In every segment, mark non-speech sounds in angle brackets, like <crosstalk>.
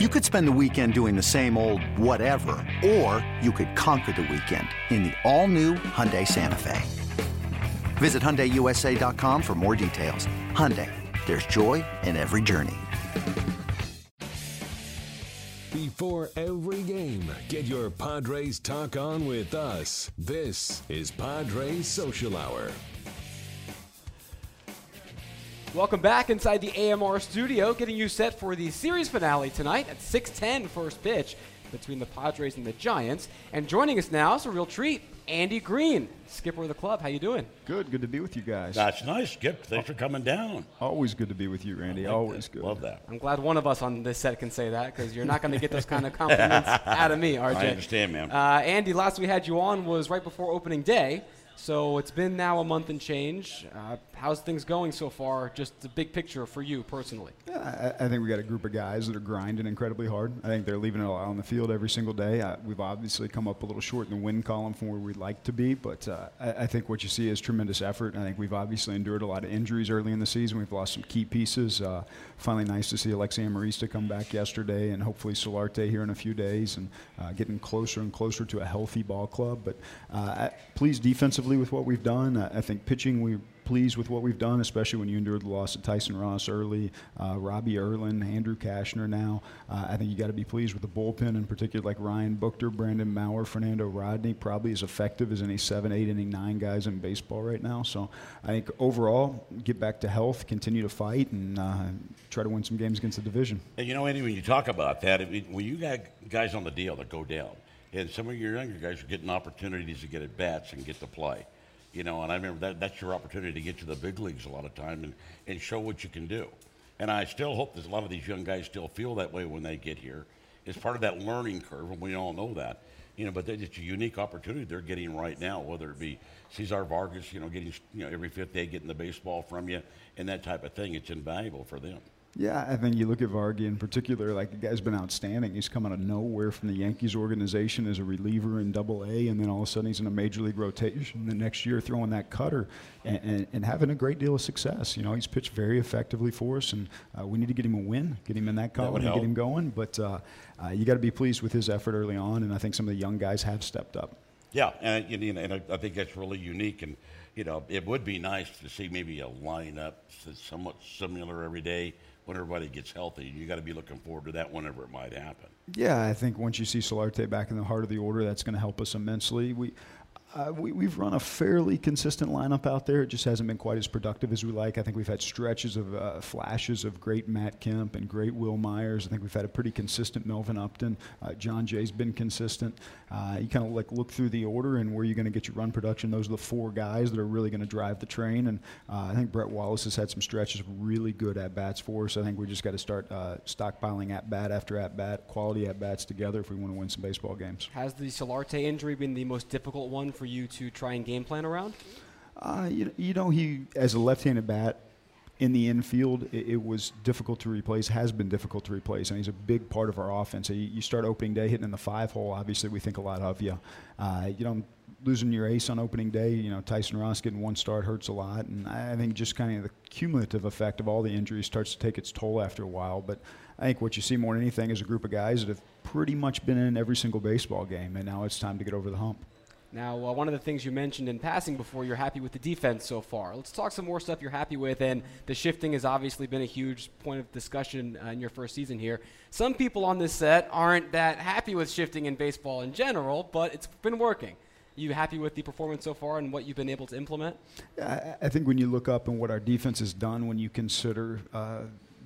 You could spend the weekend doing the same old whatever, or you could conquer the weekend in the all-new Hyundai Santa Fe. Visit HyundaiUSA.com for more details. Hyundai, there's joy in every journey. Before every game, get your Padres talk on with us. This is Padres Social Hour. Welcome back inside the AMR studio, getting you set for the series finale tonight at 6:10 first pitch between the Padres and the Giants. And joining us now is a real treat, Andy Green, skipper of the club. How you doing? Good, good to be with you guys. That's nice, Skip. Thanks for coming down. Always good to be with you, Randy. Like Always that. good. Love that. I'm glad one of us on this set can say that because you're not going to get those kind of <laughs> compliments out of me, RJ. I understand, man. Uh, Andy, last we had you on was right before opening day. So it's been now a month and change. Uh, how's things going so far? Just the big picture for you personally. Yeah, I, I think we got a group of guys that are grinding incredibly hard. I think they're leaving it all on the field every single day. Uh, we've obviously come up a little short in the win column from where we'd like to be, but uh, I, I think what you see is tremendous effort. I think we've obviously endured a lot of injuries early in the season. We've lost some key pieces. Uh, finally, nice to see Alexi Amarista come back yesterday, and hopefully Solarte here in a few days, and uh, getting closer and closer to a healthy ball club. But uh, pleased defensively with what we've done. I, I think pitching we pleased with what we've done, especially when you endured the loss of Tyson Ross early, uh, Robbie Erlin, Andrew Cashner now. Uh, I think you got to be pleased with the bullpen, in particular like Ryan Buchter, Brandon Maurer, Fernando Rodney, probably as effective as any seven, eight inning, nine guys in baseball right now. So I think overall, get back to health, continue to fight, and uh, try to win some games against the division. And you know, Andy, when you talk about that, when you got guys on the deal that go down, and some of your younger guys are getting opportunities to get at bats and get to play, you know, and I remember that that's your opportunity to get to the big leagues a lot of time and, and show what you can do. And I still hope that a lot of these young guys still feel that way when they get here. It's part of that learning curve, and we all know that. You know, but it's a unique opportunity they're getting right now, whether it be Cesar Vargas, you know, getting you know every fifth day getting the baseball from you and that type of thing. It's invaluable for them. Yeah, I think you look at Vargy in particular, like the guy's been outstanding. He's come out of nowhere from the Yankees organization as a reliever in double A, and then all of a sudden he's in a major league rotation the next year throwing that cutter and, and, and having a great deal of success. You know, he's pitched very effectively for us, and uh, we need to get him a win, get him in that column, would and get him going. But uh, uh, you got to be pleased with his effort early on, and I think some of the young guys have stepped up. Yeah, and, you know, and I, I think that's really unique. And, you know, it would be nice to see maybe a lineup that's somewhat similar every day when everybody gets healthy. You got to be looking forward to that whenever it might happen. Yeah, I think once you see Solarte back in the heart of the order, that's going to help us immensely. We, uh, we, we've run a fairly consistent lineup out there. It just hasn't been quite as productive as we like. I think we've had stretches of uh, flashes of great Matt Kemp and great Wil Myers. I think we've had a pretty consistent Melvin Upton. Uh, Jon Jay's been consistent. Uh, you kind of like look through the order and where you're going to get your run production. Those are the four guys that are really going to drive the train. And uh, I think Brett Wallace has had some stretches of really good at bats for us. I think we just got to start uh, stockpiling at bat after at bat, quality at bats together if we want to win some baseball games. Has the Solarte injury been the most difficult one for you to try and game plan around? Uh, you, you know, he as a left-handed bat in the infield, it, it was difficult to replace. Has been difficult to replace, and he's a big part of our offense. You, you start opening day hitting in the five hole. Obviously, we think a lot of you. Uh, you know, losing your ace on opening day. You know, Tyson Ross getting one start hurts a lot, and I think just kind of the cumulative effect of all the injuries starts to take its toll after a while. But I think what you see more than anything is a group of guys that have pretty much been in every single baseball game, and now it's time to get over the hump. Now, uh, one of the things you mentioned in passing before, you're happy with the defense so far. Let's talk some more stuff you're happy with, and the shifting has obviously been a huge point of discussion uh, in your first season here. Some people on this set aren't that happy with shifting in baseball in general, but it's been working. You happy with the performance so far and what you've been able to implement? I I think when you look up and what our defense has done, when you consider uh,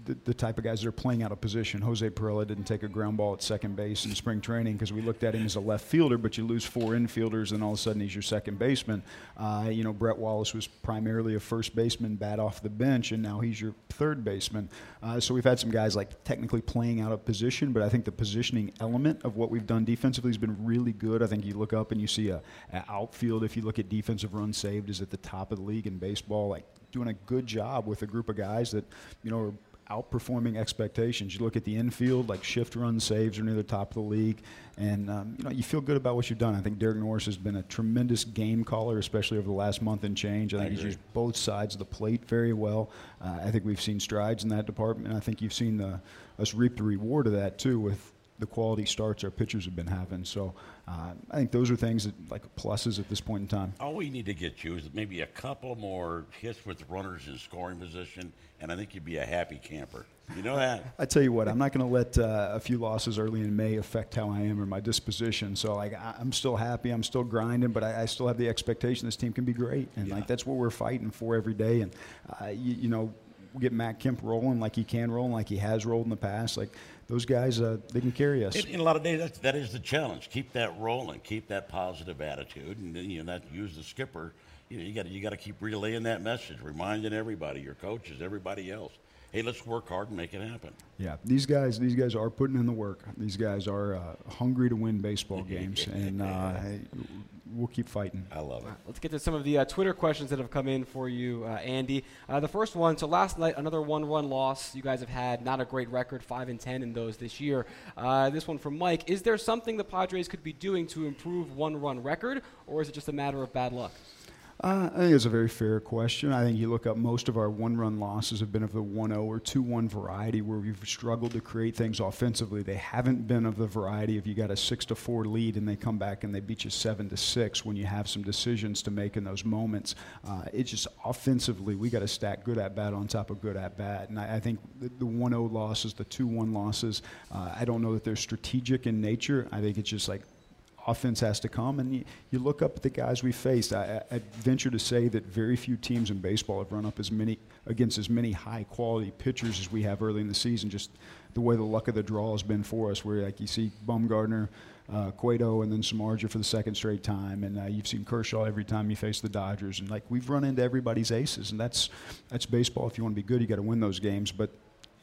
the, the type of guys that are playing out of position, Jose Pirela didn't take a ground ball at second base in spring training because we looked at him as a left fielder, but you lose four infielders, and all of a sudden he's your second baseman. Uh, you know, Brett Wallace was primarily a first baseman, bat off the bench, and now he's your third baseman. Uh, so we've had some guys like technically playing out of position, but I think the positioning element of what we've done defensively has been really good. I think you look up and you see a, a outfield. If you look at defensive runs saved, is at the top of the league in baseball. Like doing a good job with a group of guys that you know are outperforming expectations. You look at the infield, like shift run saves are near the top of the league, and um, you know you feel good about what you've done. I think Derek Norris has been a tremendous game caller, especially over the last month and change. I think he's used both sides of the plate very well. Uh, I think we've seen strides in that department. I think you've seen the, us reap the reward of that too with the quality starts our pitchers have been having. So uh, I think those are things that like pluses at this point in time. All we need to get you is maybe a couple more hits with runners in scoring position, and I think you'd be a happy camper. You know that? <laughs> I tell you what, I'm not going to let uh, a few losses early in May affect how I am or my disposition. So like I, am still happy, I'm still grinding, but I, I, still have the expectation this team can be great, and yeah. like that's what we're fighting for every day. And uh, you, you know, get Matt Kemp rolling like he can roll, like he has rolled in the past. Like those guys, uh, they can carry us. In, in a lot of days, that's, that is the challenge. Keep that rolling. Keep that positive attitude, and you know that use the skipper. You know, you got you got to keep relaying that message, reminding everybody, your coaches, everybody else. Hey, let's work hard and make it happen. Yeah, these guys, these guys are putting in the work. These guys are uh, hungry to win baseball <laughs> games, and uh, we'll keep fighting. I love it. let's get to some of the uh, Twitter questions that have come in for you, uh, Andy. Uh, the first one. So last night, another one-run loss. You guys have had not a great record, five and ten in those this year. Uh, this one from Mike. Is there something the Padres could be doing to improve one-run record, or is it just a matter of bad luck? Uh, I think it's a very fair question. I think you look up most of our one-run losses have been of the 1-0 or 2-1 variety, where we've struggled to create things offensively. They haven't been of the variety of you got a six to four lead and they come back and they beat you seven to six when you have some decisions to make in those moments. Uh, it's just offensively we got to stack good at bat on top of good at bat, and I, I think the, the 1-0 losses, the 2-1 losses, uh, I don't know that they're strategic in nature. I think it's just like offense has to come. And you, you look up at the guys we faced. I, I, venture to say that very few teams in baseball have run up as many against as many high quality pitchers as we have early in the season. Just the way the luck of the draw has been for us, where like you see Bumgarner. Uh, Cueto and then Samardzija for the second straight time, and uh, you've seen Kershaw every time you face the Dodgers, and like we've run into everybody's aces, and that's that's baseball. If you want to be good, you got to win those games. But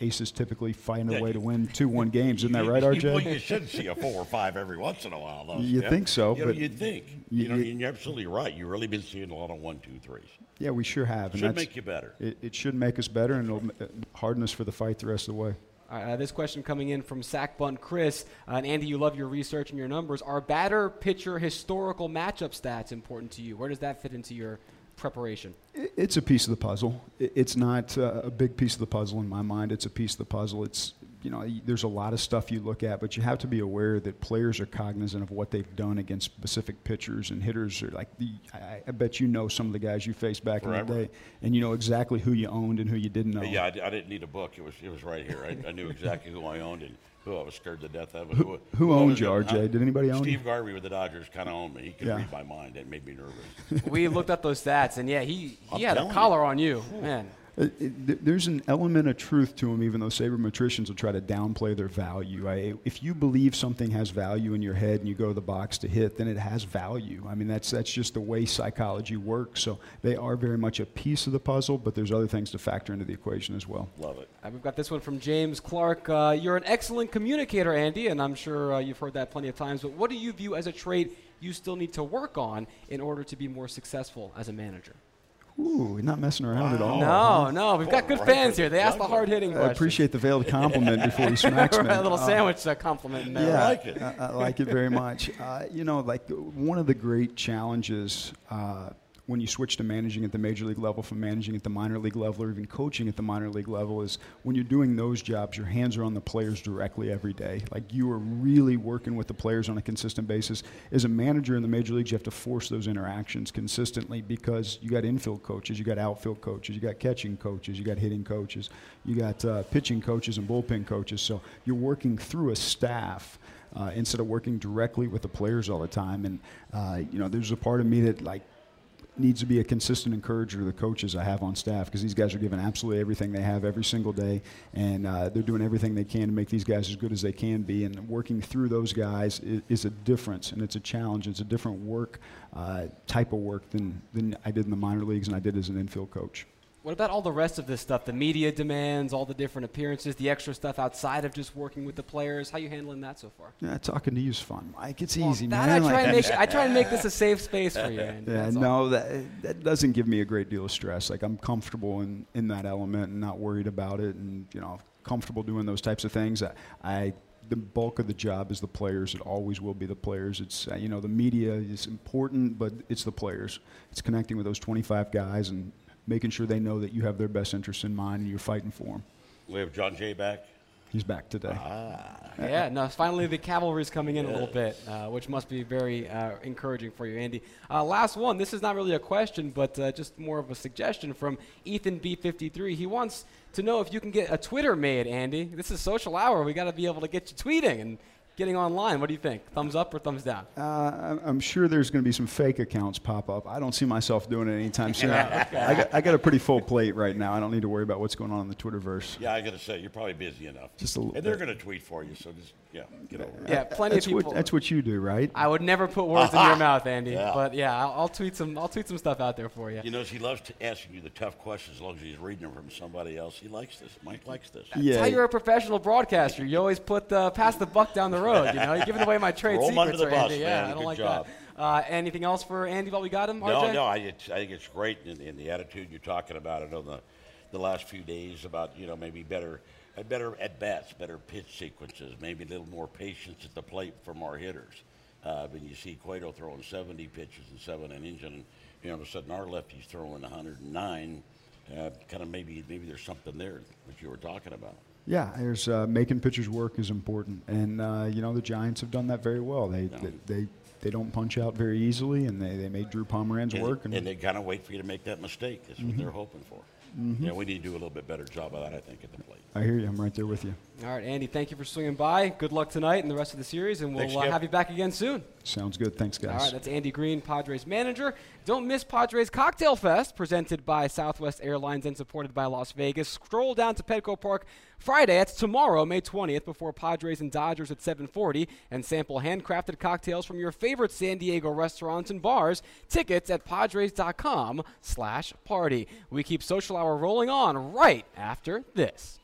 aces typically find a way to win two one <laughs> games. Isn't that right, RJ? Well, you should see a four or five every once in a while, though. You yeah? think so? You but you'd think. You, you know, you're absolutely right. You've really been seeing a lot of one, two, threes. Yeah, we sure have. It should make you better. It, it, should make us better, and it'll uh, harden us for the fight the rest of the way. Uh, this question coming in from Sack Bunt Chris. Uh, and Andy, you love your research and your numbers. Are batter pitcher historical matchup stats important to you? Where does that fit into your preparation? It's a piece of the puzzle. It's not uh, a big piece of the puzzle in my mind. It's a piece of the puzzle. It's you know, there's a lot of stuff you look at, but you have to be aware that players are cognizant of what they've done against specific pitchers and hitters. Are like the, I, I bet you know some of the guys you faced back Forever. in the day, and you know exactly who you owned and who you didn't know. Yeah, I, I didn't need a book. It was it was right here. I, I knew exactly who I owned and who I was scared to death of. Who, who, owned you, uh, RJ? Did anybody own Steve you? Steve Garvey with the Dodgers kind of owned me. He could yeah. read my mind. It made me nervous. we looked up those stats, and yeah, he, he had a collar you. on you. Man, it, it, there's an element of truth to them, even though sabermetricians will try to downplay their value. I, if you believe something has value in your head and you go to the box to hit, then it has value. I mean, that's that's just the way psychology works. So they are very much a piece of the puzzle, but there's other things to factor into the equation as well. Love it. Uh, we've got this one from James Clark. Uh, you're an excellent communicator, Andy, and I'm sure uh, you've heard that plenty of times. But what do you view as a trait you still need to work on in order to be more successful as a manager? Ooh, not messing around wow. at all. No, no, we've got good fans here. They ask the hard hitting I appreciate the veiled compliment before he <laughs> smacks me. a little uh, sandwich uh, compliment. Yeah, I like it. I, I like it very much. Uh, you know, like one of the great challenges uh, when you switch to managing at the major league level from managing at the minor league level or even coaching at the minor league level is when you're doing those jobs, your hands are on the players directly every day. Like you are really working with the players on a consistent basis. As a manager in the major leagues, you have to force those interactions consistently because you got infield coaches, you got outfield coaches, you got catching coaches, you got hitting coaches, you got uh, pitching coaches and bullpen coaches. So you're working through a staff. Uh, instead of working directly with the players all the time, and uh, you know, there's a part of me that like needs to be a consistent encourager to the coaches I have on staff because these guys are giving absolutely everything they have every single day, and uh, they're doing everything they can to make these guys as good as they can be. And working through those guys is, is a difference, and it's a challenge. It's a different work uh, type of work than, than I did in the minor leagues and I did as an infield coach. What about all the rest of this stuff? The media demands, all the different appearances, the extra stuff outside of just working with the players. How you handling that so far? Yeah, talking to you is fun, Mike. It's Well, easy, man. I try, Like- and make, I try and make this a <laughs> safe space for you. Andy. Yeah, That's all. no, that that doesn't give me a great deal of stress. Like I'm comfortable in, in that element and not worried about it, and you know, comfortable doing those types of things. I, I the bulk of the job is the players. It always will be the players. It's uh, you know the media is important, but it's the players. It's connecting with those 25 guys and making sure they know that you have their best interests in mind and you're fighting for them. We have Jon Jay back. He's back today. Ah. Yeah, no, finally the cavalry's coming in a little bit, uh, which must be very uh, encouraging for you, Andy. Uh, last one. This is not really a question, but uh, just more of a suggestion from Ethan B53. He wants to know if you can get a Twitter made, Andy. This is social hour. We got to be able to get you tweeting and getting online. What do you think? Thumbs up or thumbs down? Uh, I'm- I'm sure there's going to be some fake accounts pop up. I don't see myself doing it anytime soon. <laughs> I, got, I got a pretty full plate right now. I don't need to worry about what's going on in the Twitterverse. Yeah, I got to say, you're probably busy enough. Just a little And they're going to tweet for you, so just, yeah, get over it. Yeah, plenty That's of people. what, that's what you do, right? I would never put words in your <laughs> mouth, Andy. Yeah. But yeah, I'll, I'll tweet some. I'll tweet some stuff out there for you. You know, he loves to asking you the tough questions as long as he's reading them from somebody else. He likes this. Mike likes this. That's how you're a professional broadcaster. You always put the pass the buck down the road. You know, you're giving away my <laughs> trade Roll secrets, under the bus, Andy. man. Yeah, I don't Good like job. that. Uh, anything else for Andy while we got him, RJ? No, no, I, it's, I think it's great in, in the attitude you're talking about it on the, the last few days about, you know, maybe better uh, better at bats, better pitch sequences, maybe a little more patience at the plate from our hitters. Uh, when you see Cueto throwing 70 pitches in seven innings, and you know, all of a sudden our lefty's throwing 109, uh, kind of maybe maybe there's something there that you were talking about. Yeah, there's uh, making pitchers work is important, and uh, you know the Giants have done that very well. They Yeah. they, they they don't punch out very easily, and they, they made Drew Pomeranz And, work. and they kind of wait for you to make that mistake. That's what they're hoping for. Yeah, we need to do a little bit better job of that, I think, at the plate. I hear you. I'm right there with you. All right, Andy. Thank you for swinging by. Good luck tonight and the rest of the series, and we'll Thanks, uh, have you back again soon. Sounds good. Thanks, guys. All right, that's Andy Green, Padres manager. Don't miss Padres Cocktail Fest, presented by Southwest Airlines and supported by Las Vegas. Stroll down to Petco Park Friday. That's tomorrow, May 20th, before Padres and Dodgers at 7:40, and sample handcrafted cocktails from your favorite San Diego restaurants and bars. Tickets at Padres.com/party. We keep Social Hour rolling on right after this.